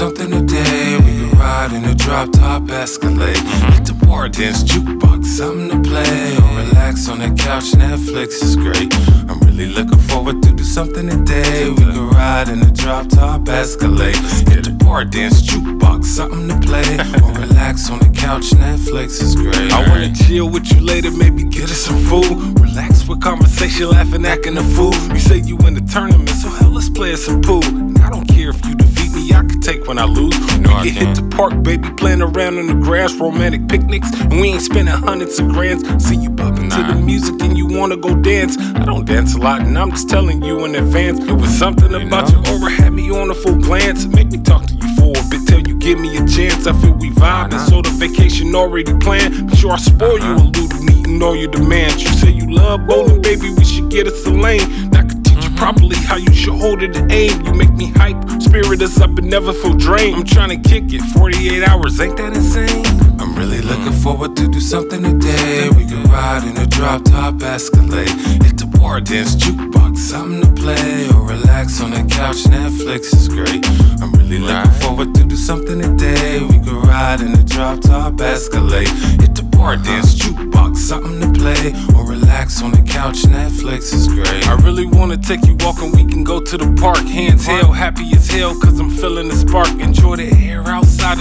something today. We could ride in a drop top Escalade. Hit the bar, dance, jukebox, something to play. Or relax on the couch, Netflix is great. I'm really looking forward to do something today. We could ride in a drop top Escalade. Hit the bar, dance, jukebox, something to play. Or relax on the couch, Netflix is great. I wanna chill with you later, maybe get us some food. Relax with conversation, laughing, acting a fool. You say you in the tournament, so hell, let's play some pool. And I don't care if you defeat me, I can take when I lose. You know I we can hit the park, baby, playing around in the grass, romantic picnics, and we ain't spending hundreds of grands. See you popping to the music and you wanna go dance. I don't dance a lot, and I'm just telling you in advance. It was something about know? your aura had me on a full glance. Make me talk to you for a bit till you give me a chance. I feel we vibing, Nah. so the vacation already planned. Be sure I spoil you uh-huh. a little, meeting all your demands. You say you love bowling, baby, we should get us a lane. And I could teach you mm-hmm. properly how you should hold it and aim. You make me hype, spirit is up and never feel drained. I'm trying to kick it 48 hours, ain't that insane? I'm really looking forward to do something today. We could ride in a drop top Escalade. Hit the bar, dance, jukebox, something to play. Or relax couch, Netflix is great. I'm really looking forward to do something today. We could ride in a drop top Escalade. Hit the bar, uh-huh. dance, jukebox, something to play. Or relax on the couch, Netflix is great. I really wanna take you walking, we can go to the park. Hands held, happy as hell, cause I'm feeling the spark. Enjoy the air outside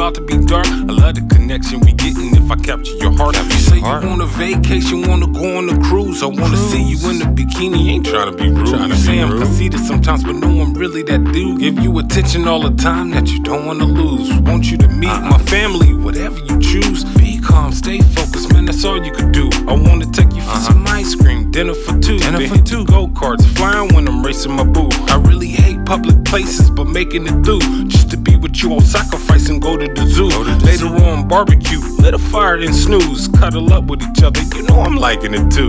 about to be dark. I love the connection we getting if I capture your heart. If You say you want a vacation, wanna go on a cruise. I wanna see you in the bikini, ain't trying to be rude. Tryna you say be I'm conceited sometimes, but no, I'm really that dude. Give you attention all the time that you don't wanna lose. Want you to meet Uh-uh. my family, whatever you choose. Be calm, stay focused, man, that's all you could do. I wanna take you for uh-huh. some ice cream, dinner for two. Dinner for two. go karts, flying when I'm racing my boo. I really hate public places, but making it through. Just to be with you, I'll sacrifice and go to the zoo. To the Later zoo. on, barbecue, lit a fire and snooze. Cuddle up with each other, you know I'm liking it too.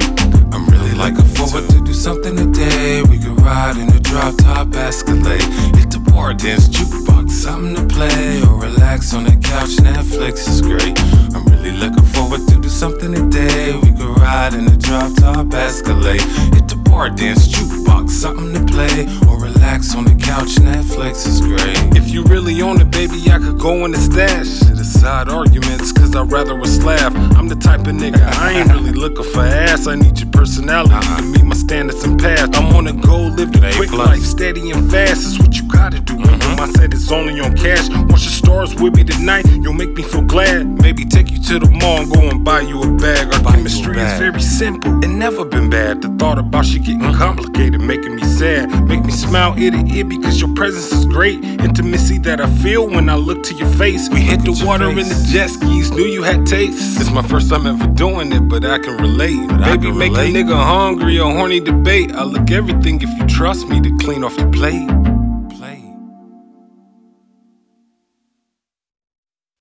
I'm really looking forward to do something today. We could ride in a drop top Escalade. Hit the bar, dance, jukebox, something to play. Or relax on the couch, Netflix is great. I'm really looking forward to do something today. We could ride in a drop top Escalade. Hit the bar, dance, jukebox, something to play. Or relax on the couch, Netflix is great. If you really own it, baby, I could go in the stash. Set aside arguments, cause I'd rather us laugh. I'm the type of nigga, I ain't really looking for ass. I need your personality to uh-huh. meet my standards and path. I'm on a go, live the A quick plus. life, steady and fast. Is what you gotta do. My set is only on cash. Once your stars with me tonight, you'll make me feel glad. Maybe take you to the mall and go and buy you a bag. Our Buy chemistry is very simple It never been bad. The thought about you getting mm. complicated, making me sad. Make me smile ear to ear because your presence is great. Intimacy that I feel when I look to your face. We hit the water in the jet skis, knew you had taste. It's my first time ever doing it, but I can relate. I Baby, can make relate. a nigga hungry, a horny debate. I look everything if you trust me to clean off your plate.